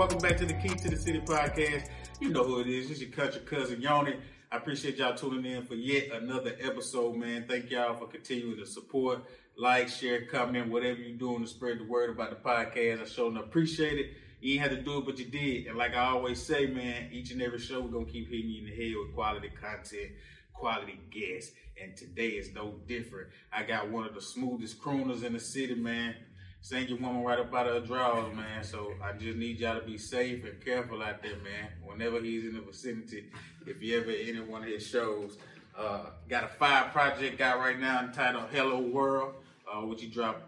Welcome back to the Key to the City podcast. You know who it is. It's your country cousin, Yoni. I appreciate y'all tuning in for yet another episode, man. Thank y'all for continuing to support, like, share, comment, whatever you're doing to spread the word about the podcast. I sure appreciate it. You ain't had to do it, but you did. And like I always say, man, each and every show, we're going to keep hitting you in the head with quality content, quality guests. And today is no different. I got one of the smoothest crooners in the city, man singing woman right up out of her drawers, man. So I just need y'all to be safe and careful out there, man. Whenever he's in the vicinity, if you ever in one of his shows. Uh, got a fire project out right now entitled Hello World, uh, which he dropped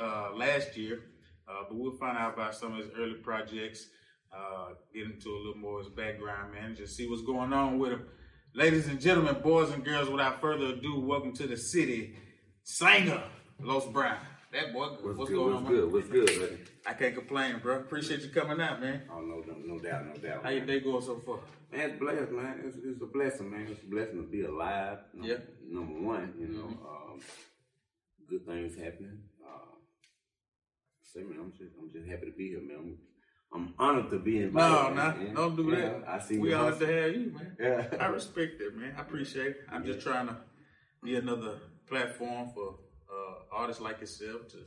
uh, last year. Uh, but we'll find out about some of his early projects, uh, get into a little more of his background, man, just see what's going on with him. Ladies and gentlemen, boys and girls, without further ado, welcome to the city, singer Los Brown. That boy, what's, what's good, going what's on? Good, what's good, buddy? I can't complain, bro. Appreciate you coming out, man. Oh no, no, no doubt, no doubt. How your day going so far? Man, it's blessed, man. It's, it's a blessing, man. It's a blessing to be alive. Yeah. Number one, you know, Mm-hmm. um, good things happening. Uh, say, man, I'm just, I'm just happy to be here, man. I'm, I'm honored to be invited. No, man. no, don't do Yeah, that. I see. We honored to have you, man. Yeah. I respect that, man. I appreciate it. I'm just trying to be another platform for artists like yourself to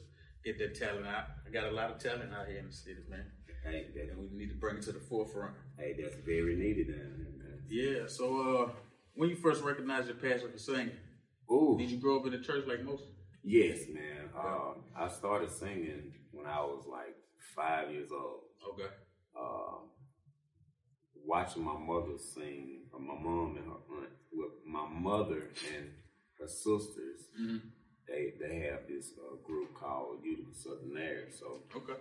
get that talent out. I got a lot of talent out here in the city, man. Hey, And we need to bring it to the forefront. hey, that's very needed, man. man. Yeah, so uh, when you first recognized your passion for singing, Ooh. did you grow up in the church like most? Yes, man. Um, I started singing when I was like five years old. Okay. uh, watching my mother sing, or my mom and her aunt, with my mother and her sisters, Mm-hmm. They they have this uh, group called of Southern Air. So Okay.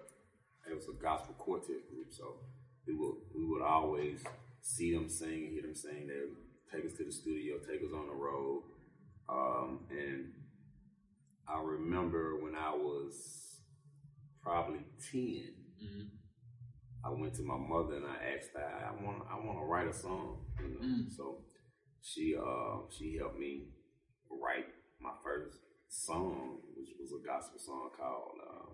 it was a gospel quartet group. So we would we would always see them sing, hear them sing. They would take us to the studio, take us on the road, um, and I remember when I was probably 10 Mm-hmm. I went to my mother and I asked her, I want I want to write a song. You know? Mm. So she uh she helped me write my first song, which was a gospel song called um,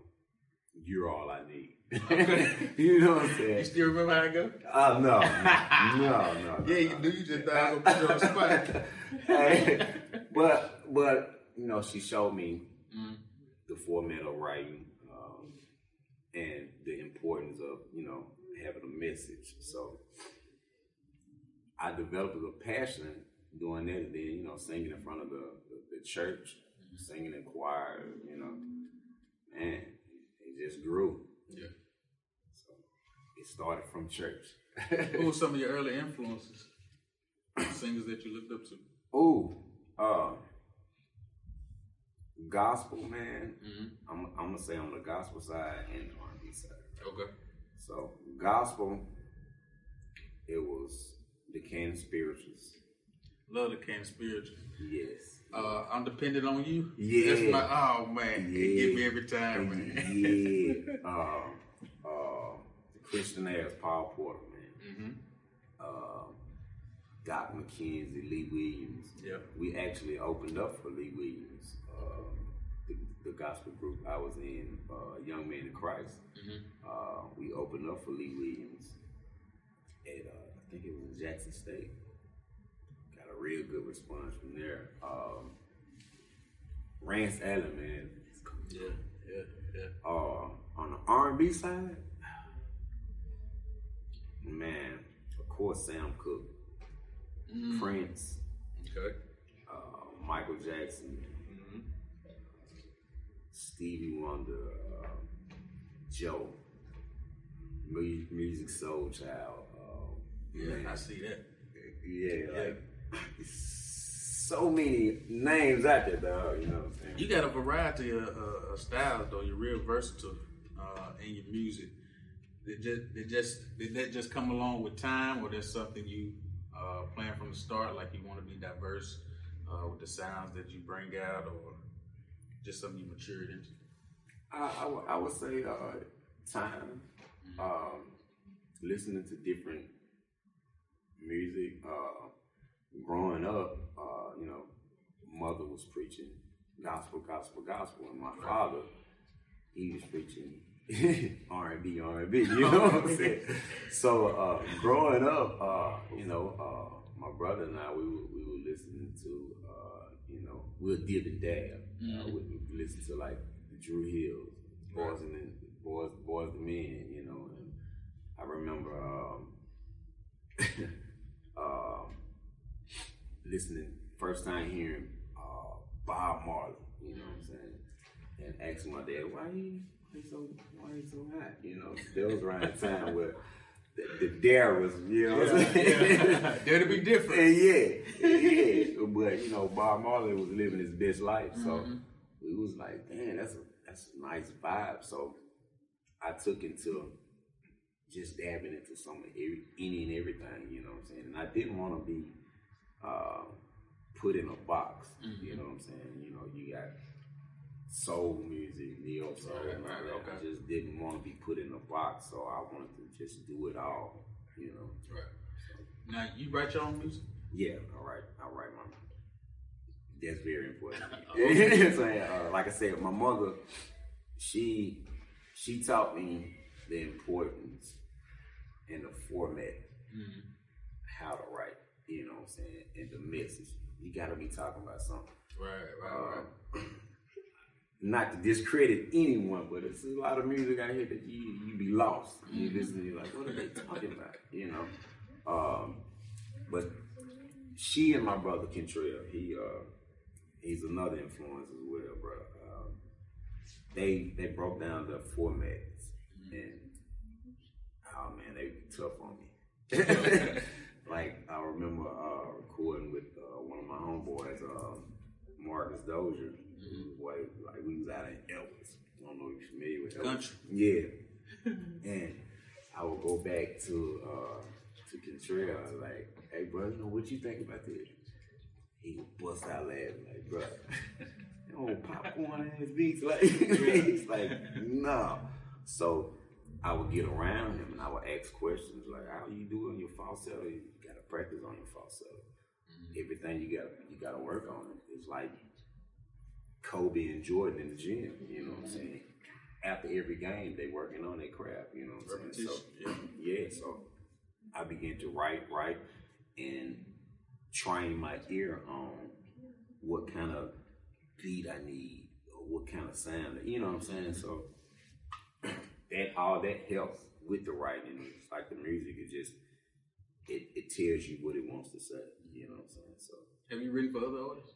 "You're All I Need." you know what I'm saying? You still remember how it go? Oh no, no, no, no. Yeah, you do. You just thought I was gonna put you on the spot. hey, but but you know, she showed me Mm. the format of writing um, and the importance of you know having a message. So I developed a passion doing that, and then you know singing in front of the the, the church, singing in choir. You know, man, it just grew. Yeah. So it started from church. Who were some of your early influences? Singers that you looked up to? Oh, uh, gospel man. Mm-hmm. I'm I'm gonna say on the gospel side and the R&B side. Okay. So gospel, it was the Canton Spirituals. Love the Canton Spirituals. Yes. Uh, I'm dependent on you. Yeah. That's my oh man. Yeah. It get me every time, man. yeah. Um, uh, the Christianaires, Paul Porter, man. mm-hmm. Um, Doc McKenzie, Lee Williams. Yeah. We actually opened up for Lee Williams, um, the, the gospel group I was in, uh, Young Man in Christ. Mhm. Uh, we opened up for Lee Williams at, uh, I think it was in Jackson State. Got a real good response from there. Um, Rance Allen, man. Yeah, yeah, yeah. Uh, on the R&B side, man, of course, Sam Cooke, Mm. Prince, Okay. uh, Michael Jackson, Mm-hmm. Stevie Wonder, uh, Joe, Mu- Musiq Soulchild. Uh, Yeah, man, I see that. yeah, Yeah. So many names out there, dog. You know what I'm saying? You got a variety of, uh, of styles, though. You're real versatile uh, in your music. Did just, did just did that just come along with time, or there's something you uh, plan from the start, like you want to be diverse uh, with the sounds that you bring out, or just something you matured into? I, I, would- I would say uh, time, um, listening to different music. Uh, growing up, uh, you know, mother was preaching gospel, gospel, gospel, and my father, he was preaching R and B, R and B. You know what I'm saying? So uh, growing up, uh, you know, uh, my brother and I, we were, we were listening to, uh, you know, we were dib and dab. Mm-hmm. We, we listened to like Dru Hill, Boys and Men, Boys, Boys the Men, you know. And I remember um, um, listening first time hearing uh, Bob Marley. You know what I'm saying? And asking my dad, why he, why he so why he so hot? You know, there was around a time where the, the dare was, you know what I'm saying? Yeah. That'd be different. And yeah, yeah. But you know, Bob Marley was living his best life, so Mm-hmm. we was like, man, that's a that's a nice vibe. So I took into just dabbing into some of every, any and everything, you know what I'm saying. And I didn't want to be uh, put in a box, Mm-hmm. you know what I'm saying. You know, you got soul music, neo soul, Right, right, okay. I just didn't want to be put in a box, so I wanted to just do it all, you know. Right. Now you write your own music. Yeah, I write. all right, all right, mama. That's very important. So, uh, like I said, my mother, she she taught me the importance and the format, Mm-hmm. how to write. You know what I'm saying, and the message. You got to be talking about something. Right, right, Uh, right. not to discredit anyone, but it's a lot of music out here that you you be lost. You listen, you're like, what are they talking about? You know. Um, but she and my brother Kentrell, he uh, he's another influence as well, bro. Um, they they broke down the formats, and oh man, they tough on me. like I remember uh, recording with uh, one of my homeboys, um, Marcus Dozier. Like, like we was out in Elvis. I don't know if you're familiar with Elvis. Country. Yeah. and I would go back to uh to Kentrell, like, hey bro, you know what you think about this? He would bust out laughing, like, bro, oh popcorn ass beats, like he's like, no. So I would get around him and I would ask questions like, how you doing on your falsetto? You gotta practice on your falsetto. Mm-hmm. Everything you got you gotta work on it. It's like Kobe and Jordan in the gym, you know what I'm saying? After every game, they working on their craft, you know what I'm saying? So, Repetition, yeah, so I began to write, write, and train my ear on what kind of beat I need or what kind of sound, you know what I'm saying? So that all that helps with the writing. It's like the music, it just it, it tells you what it wants to say, you know what I'm saying? So Have you written for other artists?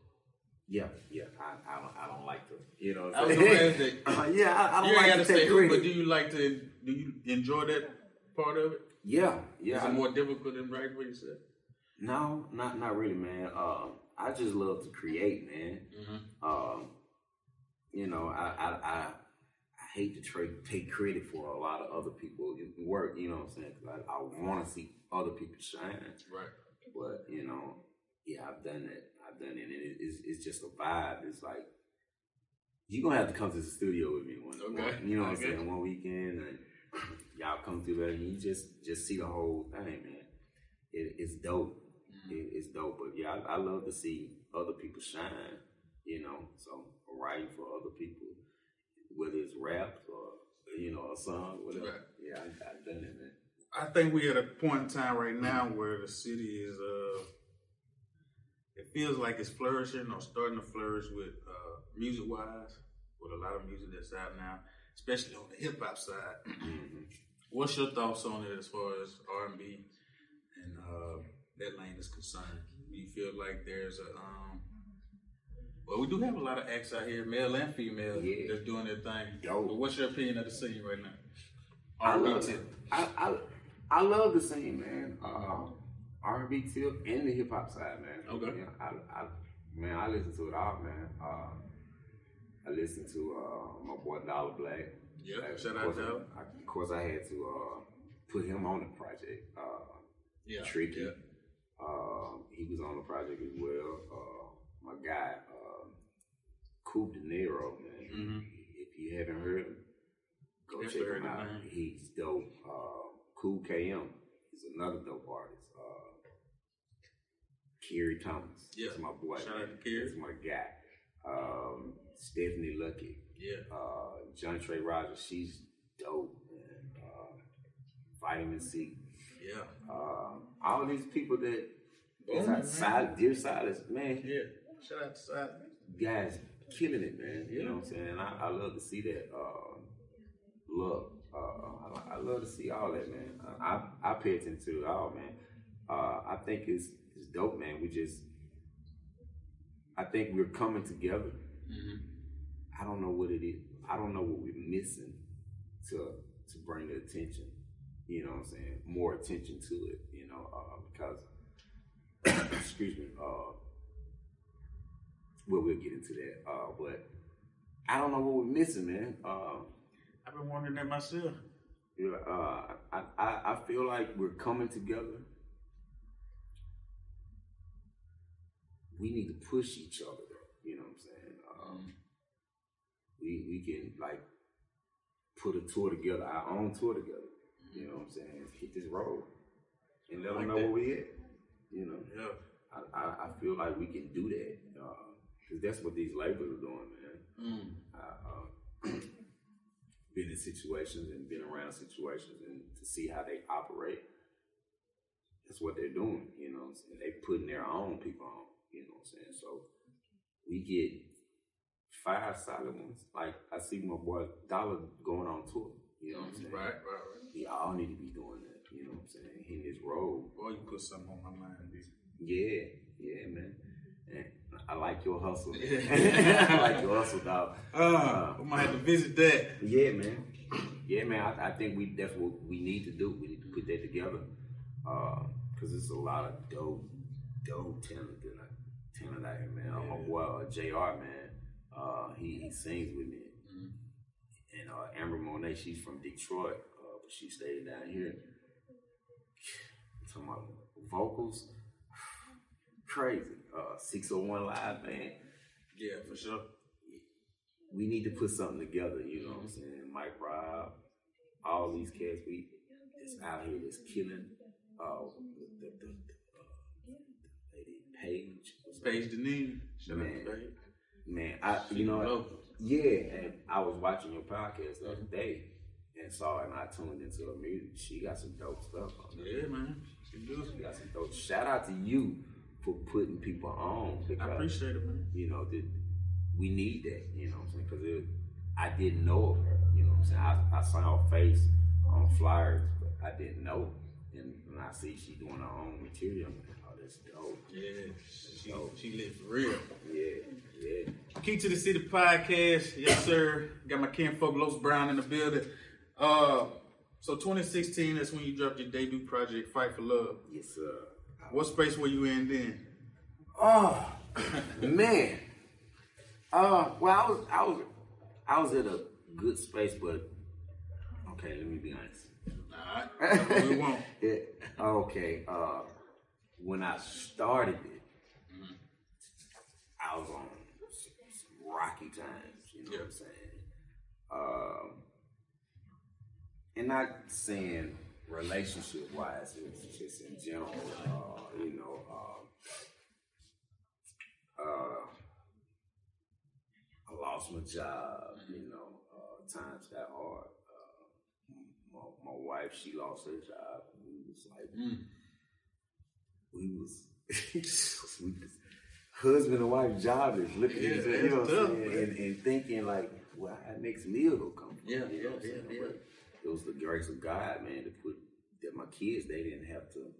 yeah, yeah. I, I don't I don't like to you know what I I'm was saying? gonna ask that. Uh, yeah, I, I don't you like gotta to say who, but do you like to? Do you enjoy that part of it? yeah, yeah. Is it more difficult than writing for yourself? No, not not really, man. Uh, I just love to create, man. Mm-hmm. Um, you know, I, I hate to tra- take credit for a lot of other people work. You know what I'm saying? 'Cause I, I want to see other people shine, Right. but you know, yeah, I've done it. I've done it, and it, it's it's just a vibe. It's like you're gonna have to come to the studio with me one, Okay. one- you know what I'm saying, one weekend, and y'all come through there, and you just just see the whole thing, man. It, it's dope. Mm-hmm. It, it's dope, but yeah, I, I love to see other people shine. You know, so writing for other people, whether it's rap or you know a song, whatever. Right. Yeah, I, I've done it, man. I think we're at a point in time right now where the city is uh it feels like it's flourishing or starting to flourish with uh music wise, with a lot of music that's out now, especially on the hip hop side. Mhm. What's your thoughts on it as far as R and B and uh that lane is concerned? Do you feel like there's a um well we do have a lot of acts out here, male and female, Yeah. that's doing their thing. Dope. But what's your opinion of the scene right now? I R&B love tip. I, I I love the scene, man. Uh, R&B tip and the hip hop side, man. Okay. Yeah, I, I, man, I listen to it all, man. Uh, I listen to uh, my boy Dollar Black. Yeah, shout of out course, Dollar. I, of course, I had to uh, put him on the project. Uh, Yeah. Tricky. Yeah. Um, he was on the project as well. Uh, my guy, Coop De Niro, man. Mhm. If you haven't heard him, go Definitely check him out. name. He's dope. Uh, cool KM is another dope artist. Uh, Kerry Thomas. Yeah. That's my boy. Shout out to Kerry. That's my guy. Um, Stephanie Lucky. Yeah. Uh, John Trey Rogers. She's dope. man. Uh, vitamin C. Yeah. Uh, all these people that man. silent, dear Silas, man. Yeah. Shout out to Silas. Guys killing it, man. You know what I'm saying? And I, I love to see that. Uh, love. Uh, I, I love to see all that, man. I, I, I pay attention to it all, man. Uh, I think it's it's dope, man. We just, I think we're coming together. Mm-hmm. I don't know what it is. I don't know what we're missing to to bring the attention. You know what I'm saying? More attention to it. You know, uh, because excuse me. Uh, well, we'll get into that. Uh, but I don't know what we're missing, man. Uh, I've been wondering that myself. you know, uh, I, I I feel like we're coming together. We need to push each other. You know what I'm saying? Um, we we can like put a tour together, our own tour together. You know what I'm saying? Hit this road and let Like them know that. where we at. You know, Yeah. I, I, I feel like we can do that because that's what these labels are doing, man. Mm. I, uh, been in situations and been around situations and to see how they operate. That's what they're doing, you know. what I'm saying? They putting their own people on, you know what I'm saying. So we get five solid ones. Like I see my boy Dollar going on tour, you know what I'm saying. Right, right, right. We all need to be doing that, you know what I'm saying. In this road, Boy, you put something on my mind, B. yeah, yeah, man. I like your hustle. I like your hustle, dog. Uh, I might have to visit that. Yeah, man. Yeah, man. I, I think we that's what we need to do. We need to put that together because there's a lot of dope, dope talent talent out here, man. My boy uh, Jr. Man, uh, he he sings with me, and uh, Amber Monet, she's from Detroit, uh, but she stayed down here. talking about vocals, crazy. Uh, 601 Live, man Yeah, for sure. we need to put something together, you know what I'm saying? Mike Rob, all these cats we that's out here that's killing uh the, the, the, uh, the lady Paige. Paige Deneen. Man. Man, I you know yeah, and I was watching your podcast the other day and saw it and I tuned into her music. She got some dope stuff on there. Yeah, man. She do. She got some dope. Shout out to you for putting people on because I appreciate it, man. you know, that we need that, you know what I'm saying? Because I didn't know of her, you know what I'm saying? I, I saw her face on flyers, but I didn't know. And when I see she doing her own material, I'm like, oh, that's dope. Yeah, she, she lit for real. Yeah, yeah. Key to the City podcast. Yes, sir. Got my kinfolk Los Brown in the building. Uh, so 2016, that's when you dropped your debut project, Fight for Love. Yes, sir. What space were you in then? Oh, man. Uh, well, I was, I was, I was at a good space, but okay, let me be honest. Alright, that's we want. Yeah, okay. Uh, when I started it, I was on rocky times. You know what I'm saying? Um, and not saying relationship wise, it's just in general. Uh, you know, uh, uh, I lost my job. You know, uh, times got hard. Uh, my, my wife, she lost her job. We was like, Mm. we was, we was husband and wife jobless, looking at Yeah, each other, you know tough, and, and thinking like, well, our next meal gonna come from. Yeah, you know yeah, what I'm saying? yeah, it was the grace of God, man, to put that my kids they didn't have to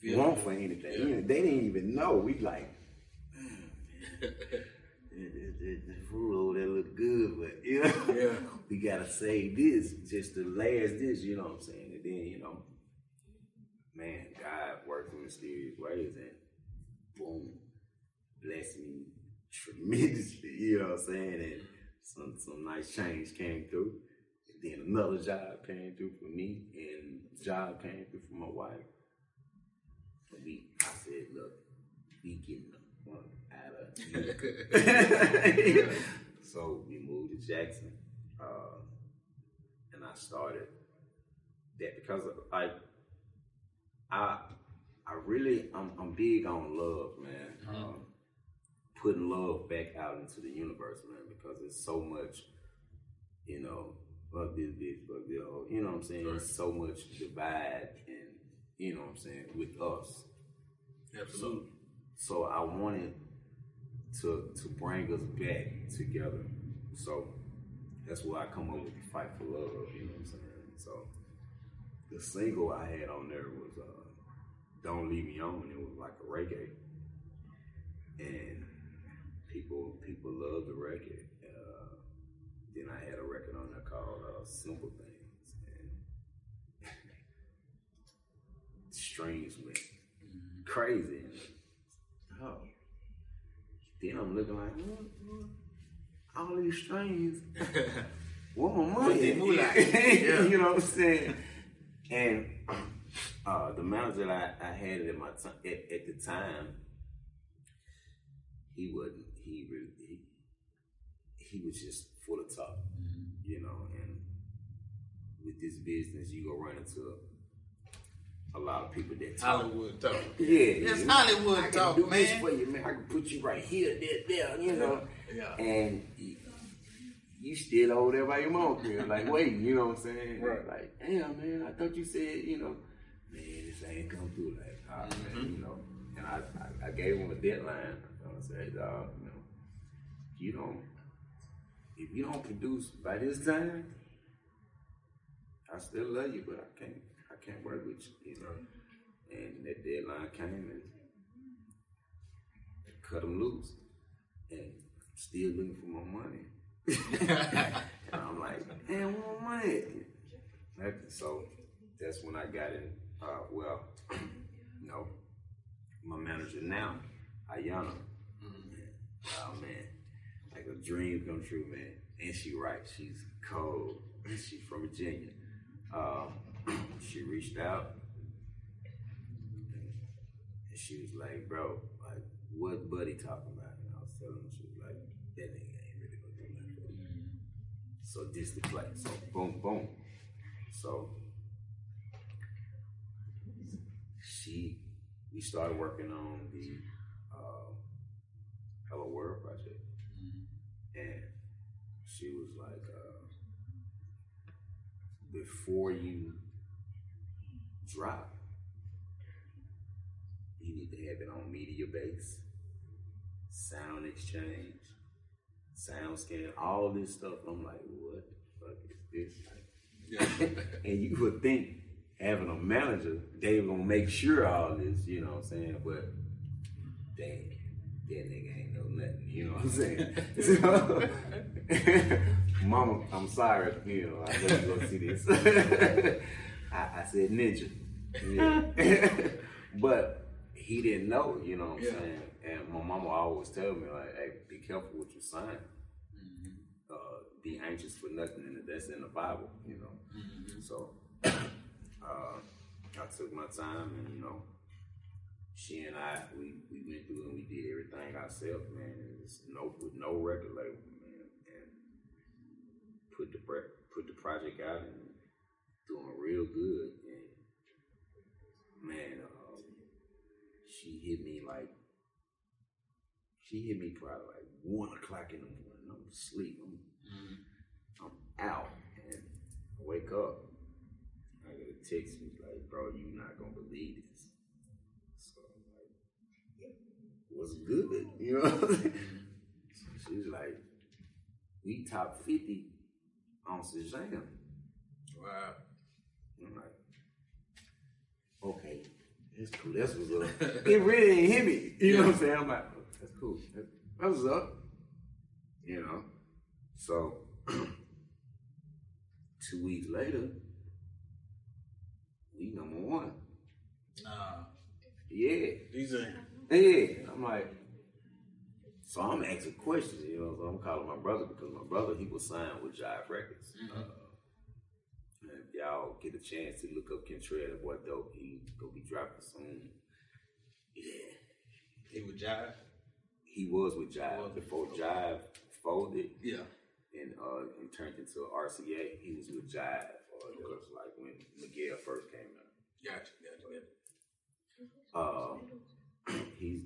Feel want for anything. Yeah. They didn't even know. We like, "Man, the, the, the, the food over there look good, but you know, Yeah. we gotta save this just to last this. You know what I'm saying? And then you know, man, God worked in mysterious ways, and boom, blessed me tremendously. You know what I'm saying? And some some nice change came through. Then another job came through for me, and job came through for my wife. And me, I said, look, we getting the fuck out of here. so we moved to Jackson, uh, and I started that because of, like I I really I'm I'm big on love, man. Um, putting love back out into the universe, man, because it's so much, you know, fuck this bitch, fuck this. You know what I'm saying? Right. So much divide and you know what I'm saying with us. Absolutely. So I wanted to to bring us back together. So that's why I come up with the fight for love. You know what I'm saying? So the single I had on there was uh, "Don't Leave Me On." It was like a reggae, and people people love the reggae. Then I had a record on there called uh, "Simple Things," and strings went crazy. And, oh, then I'm looking like, what, what? all these strings. What my money? the moolah. Yeah. you know what I'm saying? And uh, the manager that I, I had at my time at, at the time, he wasn't. He really he, he was just full of talk, you know. And with this business, you go run into a lot of people that talk. Hollywood talk. Yeah, It's yeah. Hollywood I can talk, do this man. for you, man. I can put you right here, there, there, you know. Yeah. And you, you still over there by your mom crib, like waiting, you know what I'm saying? Right. Like, damn, man, I thought you said, you know, man, this ain't come through. Like, ah, Mm-hmm. man, you know. And I, I, I gave him a deadline. I said, dog, you know, you don't, if you don't produce by this time, I still love you, but I can't, I can't work with you, you know. And that deadline came and cut them loose. And I'm still looking for my money. and I'm like, man, where my money? at?" That- So that's when I got in. Uh, well, you know, my manager now, Ayana. Oh man, like a dream come true, man. And she right, she's cold. She's from Virginia. Um, she reached out and she was like, bro, like, what buddy talking about? And I was telling her, she was like, that nigga ain't really gonna do nothing. So this the play. So boom, boom. So she, we started working on the uh, Hello World project, and she was like, uh, before you drop, you need to have it on Mediabase, sound exchange, SoundScan, all this stuff. I'm like, what the fuck is this? Yeah. and you would think having a manager, they were gonna make sure all this, you know what I'm saying? But dang, that nigga ain't know nothing, you know what I'm saying? so, Mama, I'm sorry, you know, I know you gonna see this. I, I said ninja. Yeah. but he didn't know, you know what I'm Yeah. saying? And my mama always tell me, like, hey, be careful what you sign. Uh, be anxious for nothing, and that's in the Bible, you know. So uh, I took my time, and you know, she and I, we, we went through and we did everything ourselves, man. It was no with no record label, man, and put the put the project out and doing real good. And man, um, she hit me like she hit me probably like one o'clock in the morning. I'm asleep. I'm I'm out and I wake up. I get a text was like, bro, you not gonna believe this. So I'm like, what's good? You know what I'm saying? So she's like, we top 50 on Shazam. Wow. I'm like, okay, that's cool. That's what's up. it really ain't hit me. You know what I'm saying? I'm like, oh, that's cool. That's, that's what's up. You know? So, two weeks later, we number one. Nah. Yeah. These are Yeah. I'm like, so I'm asking questions, you know. So I'm calling my brother because my brother, he was signed with Jive Records. Uh, if y'all get a chance to look up Kentrell, the boy dope, he gonna be dropping soon. Yeah. He would jive. He was with Jive Was. before Jive folded Yeah. and uh and turned into RCA. He was with Jive. Or it was like when Miguel first came out. Gotcha. Gotcha. Uh, he's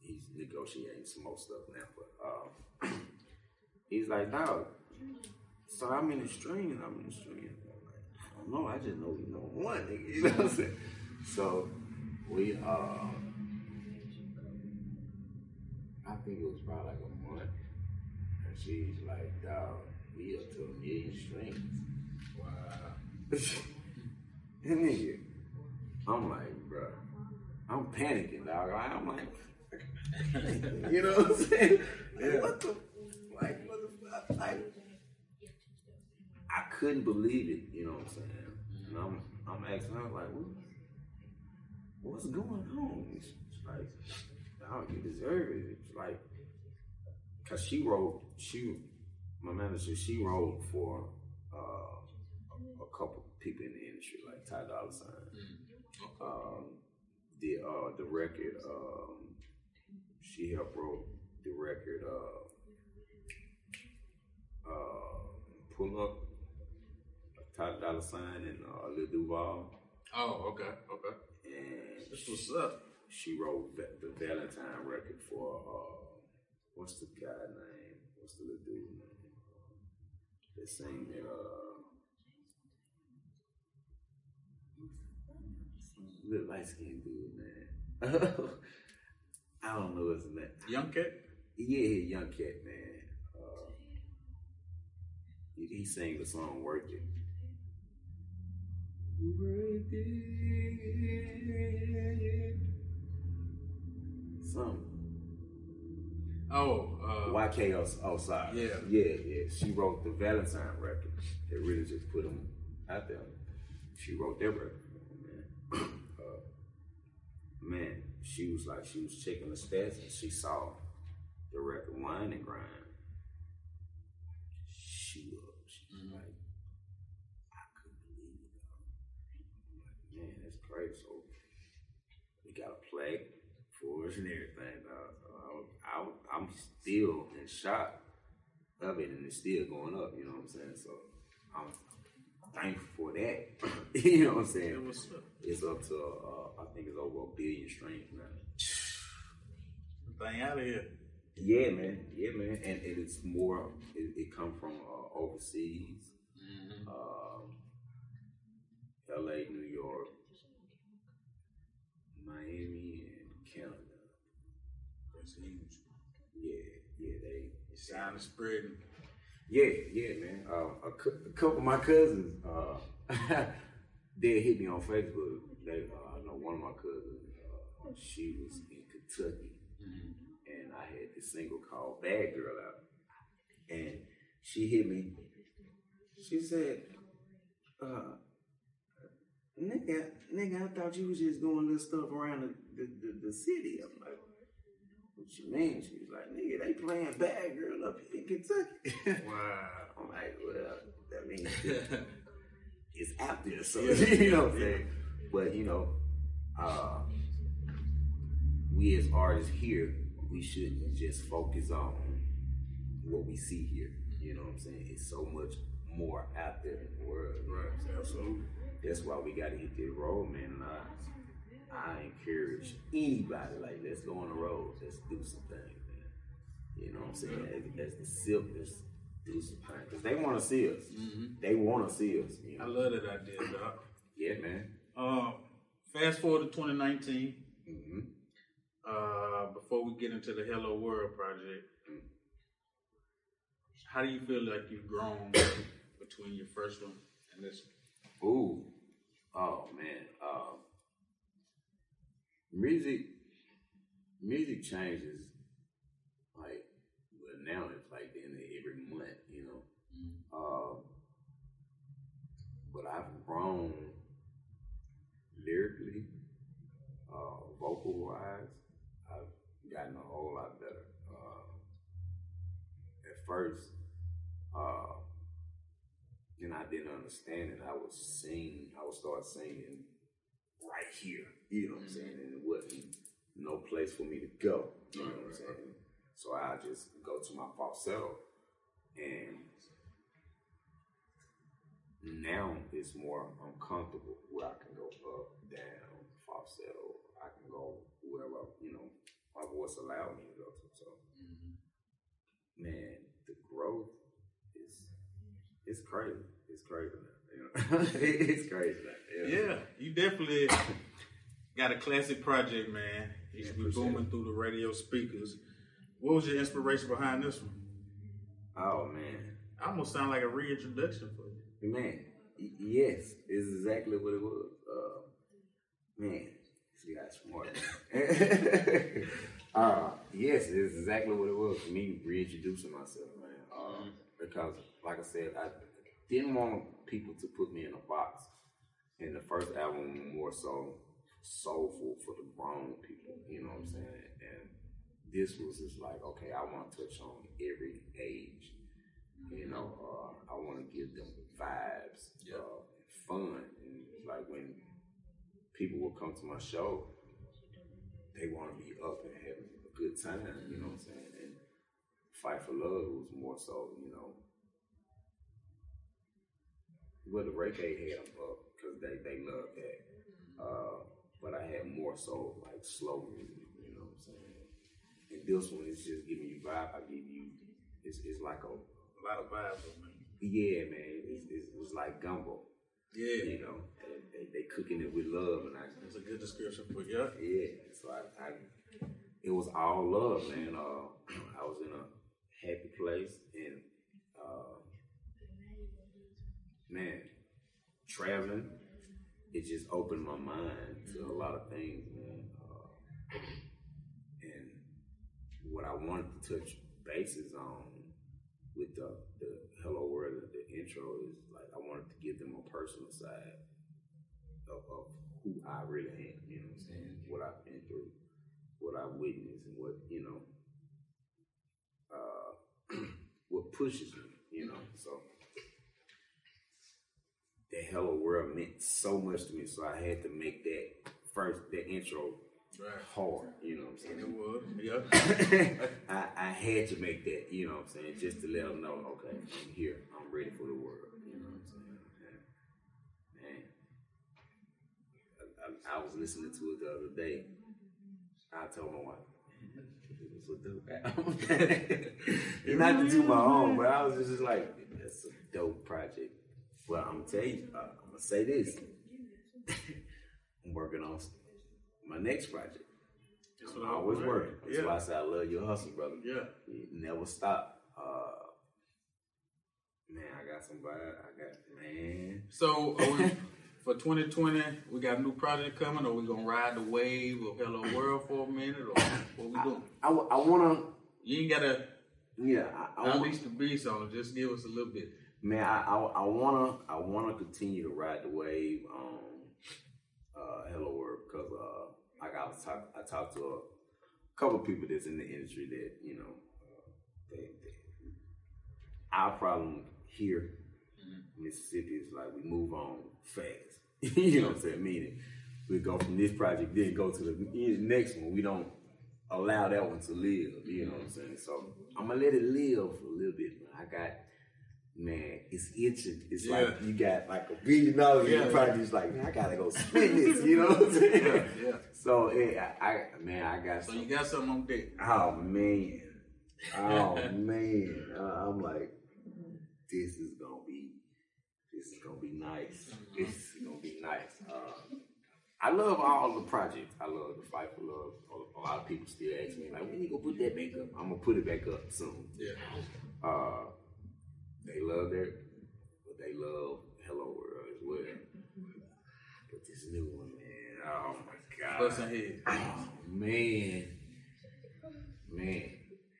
he's negotiating some more stuff now, but uh, he's like, dog, So I'm in the string I'm in the string. I don't know, I just know we know one nigga, you know what I'm saying? So we uh I think it was probably like a month. And she's like, dog, we up to a million strings. Wow. and nigga, I'm like, bro, I'm panicking, dog. I'm like, you know what I'm saying? Yeah. What the, like, what the, like, I couldn't believe it, you know what I'm saying? And I'm, I'm asking her, like, what, what's going on? It's, like, dog, you deserve it. It's like, cause she wrote, she, my manager, she wrote for uh, a, a couple people in the industry, like Ty Dolla Sign. Mm. Um, the uh, the record, um, she helped wrote the record. Uh, uh, pull up, Ty Dolla Sign and uh, Lil Duval. Oh, okay, okay. And this was up. She wrote the, the Valentine record for uh, what's the guy name? What's the little dude name? That sang that uh, little light skinned dude, man. I don't know his name. Young Cat? Yeah, Young Cat, man. Uh, he, he sang the song Work It. Work it. Something. Oh, uh, YK Osiris. Yeah. Yeah, yeah. She wrote the Valentine record. It really just put them out there. She wrote that record, man. Man, she was like, she was checking the stats and she saw the record Wine and Grind. She was, she was mm-hmm. like, I couldn't believe it. Like, man, that's crazy. So we got a plaque for us and everything. Uh, I, am still in shock of it, and it's still going up. You know what I'm saying? So I'm thankful for that. you know what I'm saying? It's up to uh, I think it's over a billion streams now. Thing out of here. Yeah, man. Yeah, man. And it is more. It, it come from uh, overseas, mm-hmm. Um, L.A., New York, Miami, and Canada. That's huge. Yeah, yeah, they sound spreading. Yeah, yeah, man. Uh, a, cu- a, couple of my cousins, uh, they hit me on Facebook. They, uh, I know one of my cousins. Uh, she was in Kentucky, mm-hmm. and I had this single called "Bad Girl" out, and she hit me. She said, uh, "Nigga, nigga, I thought you was just doing this stuff around the, the, the, the city." I'm like, what you mean? She was like, nigga, they playing bad girl up in Kentucky. Wow. I'm like, well, that means it's out there. So, you know what I'm saying? But, you know, uh, we as artists here, we shouldn't just focus on what we see here. You know what I'm saying? It's so much more out there in the world. Right, absolutely. That's why we got to hit the road, man. Uh, I encourage anybody, like, let's go on the road, let's do some things, man. You know what I'm saying? As, as the silk, let's do some things. Because they want to see us. Mm-hmm. They want to see us. You know? I love that idea, Doc. yeah, man. Um, fast forward to 2019. Mm-hmm. Uh, before we get into the Hello World project, mm-hmm. how do you feel like you've grown between your first one and this one? Ooh, oh man. Um, music music changes like well now it's like the end of every month, you know. Mm-hmm. Um, but I've grown lyrically, uh, vocal wise. I've gotten a whole lot better. Uh, at first, uh, and I didn't understand it. I would sing. I would start singing here. You know what I'm saying? And it wasn't no place for me to go. You know what I'm saying? So I just go to my falsetto and now it's more uncomfortable where I can go up, down, falsetto. I can go wherever, you know, my voice allowed me to go to. So, mm-hmm. man, the growth is it's crazy. It's crazy. Know? it's crazy. Yeah. yeah, you definitely got a classic project, man. You should be booming through the radio speakers. What was your inspiration behind this one? Oh man, I almost sound like a reintroduction for you. Man, yes, it's exactly what it was. Uh, man, see how smart. uh, yes, it's exactly what it was for me reintroducing myself, man. Uh, because, like I said, I didn't want people to put me in a box. And the first album more so soulful for the grown people, you know what I'm saying? And this was just like, okay, I want to touch on every age. You know, uh, I want to give them vibes, yeah. uh, fun. And like when people will come to my show, they want to be up and having a good time, you know what I'm saying? And Fight for Love was more so, you know, well, the reggae had them up because they, they love that. Uh, but I had more so like slow music, you know what I'm saying? And this one is just giving you vibe. I give you, it's, it's like a, a lot of vibes, man. Yeah, man. It's, it's, it's like gumbo. Yeah. You know, they, they cooking it with love. and I, It's a good description for you. Yeah. So I, I, it was all love, man. Uh, I was in a happy place and, uh, man, traveling it just opened my mind to a lot of things, man. Uh, and what I wanted to touch bases on with the, the Hello World, the intro is like I wanted to give them a personal side of, of who I really am. You know what I'm saying? What I've been through, what I witnessed, and what you know, uh, what pushes me. You know, so that Hello World meant so much to me, so I had to make that first that intro right. hard. You know what I'm saying? It was, yeah. I, I had to make that. You know what I'm saying? Just to let them know, okay, I'm here. I'm ready for the world. You know what I'm saying? Man, I, I, I was listening to it the other day. I told my wife. Was a dope. Not to do my own, but I was just like, that's a dope project well, I'm gonna tell you, uh, I'm gonna say this. I'm working on my next project. That's I'm always working. That's yeah. why I say I love your hustle, brother. Yeah. You never stop. Uh, man, I got somebody. I got man. So we, for 2020, we got a new project coming, or we gonna ride the wave of Hello World for a minute, or what we doing? I, I, I wanna. You ain't gotta. Yeah, I, I unleash the beast on. Just give us a little bit man, I, I, I wanna I wanna continue to ride the wave on uh, Hello World because uh, like I was talk, I talked to a couple people that's in the industry that you know uh, they, they, our problem here in Mississippi is like we move on fast. you know what I'm saying? Meaning we go from this project, then go to the next one. We don't allow that one to live. You know what I'm saying? So I'm gonna let it live for a little bit. I got man, it's itching. It's yeah. like you got like a billion dollars yeah, in your pocket. It's like, man, I gotta go spend this. You know what I'm saying? Yeah, yeah. So yeah, I, I man, I got. So something. you got something on deck? Oh man, oh man, uh, I'm like, this is gonna be, this is gonna be nice. This is gonna be nice. Uh, I love all the projects. I love the fight for love. A lot of people still ask me like, when you gonna put that back up? I'm gonna put it back up soon. Yeah. Uh, they love their, but they love Hello World as well. But this new one, man, oh my god. Bust ahead. Oh man, man,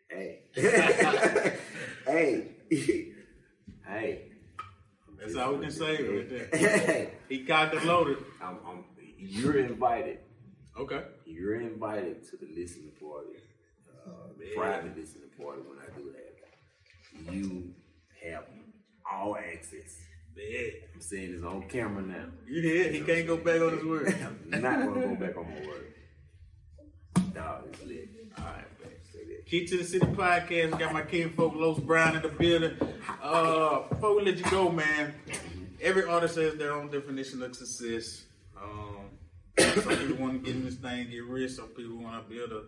hey, hey, hey. That's all we can say right there. he cocked and loaded. I'm, I'm, you're invited. Okay. You're invited to the listening party, uh, private listening party when I do that. You Yeah. I'm saying this on camera now. You did. He can't go back on his word. I'm not gonna go back on my word. Dog is lit. All right, man. Key to the City podcast. Got my king folk Los Brown in the building. Uh, before we let you go, man, every artist has their own definition of success. Um, some people want to get in this thing, get rich. Some people want to build a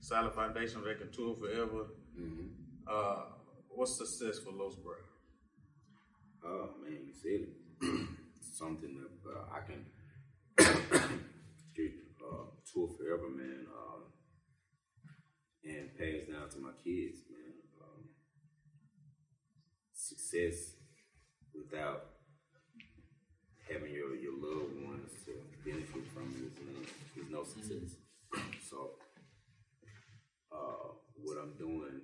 solid foundation that can tour forever. Mm-hmm. Uh, what's success for Los Brown? Oh man, you said it. Something that uh, I can uh, tour forever, man, uh, and pass down to my kids, man. Um, success without having your, your loved ones to benefit from it is no, success. So, uh, what I'm doing,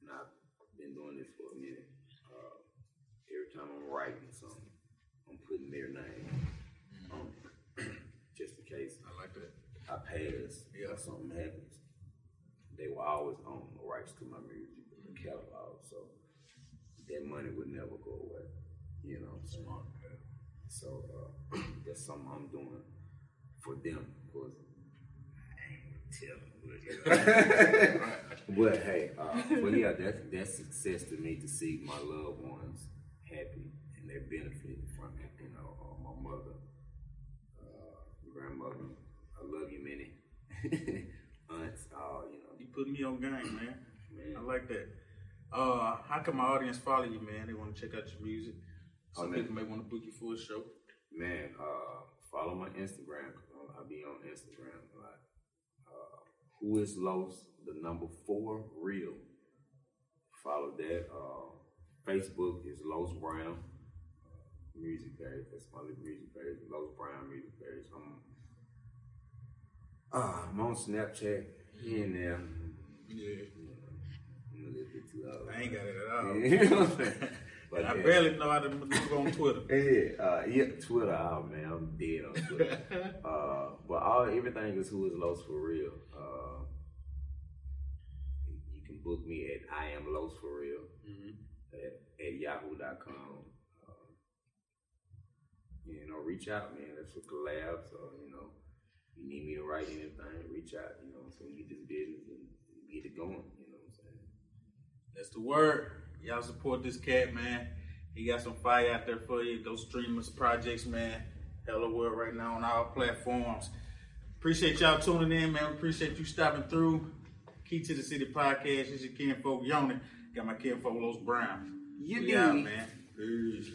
and I've been doing this for a minute, uh, every time I'm writing something, I'm putting their name on it, just in case I like that. I pass Yeah. or something happens. They will always own the rights to my music, the catalog, so that money would never go away. You know? Smart. So uh, that's something I'm doing for them, because. I ain't gonna tell but hey, uh, but yeah, that's that's success to me to see my loved ones happy and they're benefiting from it. You know, uh, my mother, uh, I love you, Minnie. Aunts, all you know, You put me on game, man. man. I like that. Uh, how can my audience follow you, man? They want to check out your music. Some Oh, people may want to book you for a show. Man, uh, follow my Instagram. I'll be on Instagram a lot. Uh, who is Los? The number four real. Follow that. Uh, Facebook is Los Brown music page. That's my little music page. Los Brown music page. I'm, uh, I'm on Snapchat here and there. Yeah. I'm a little bit too old. I ain't got it at all. You know what I'm saying? But I yeah. barely know how to move on Twitter. Yeah, uh, yeah, Twitter. Oh man, I'm dead on Twitter. uh, but all everything is who is Los for real. Uh, you can book me at I am Los for real Mhm. at, at yahoo.com. Uh, you know, reach out, man. That's for collabs. Or you know, you need me to write anything, reach out. You know, so we get this business and get it going. You know what I'm saying? That's the word. Y'all support this cat, man. He got some fire out there for you. Those streamers projects, man. Hello World right now on all platforms. Appreciate y'all tuning in, man. Appreciate you stopping through. Key to the City podcast. This is your kinfolk Yoni. Got my kinfolk Los Brown. You we do. out, man. Peace.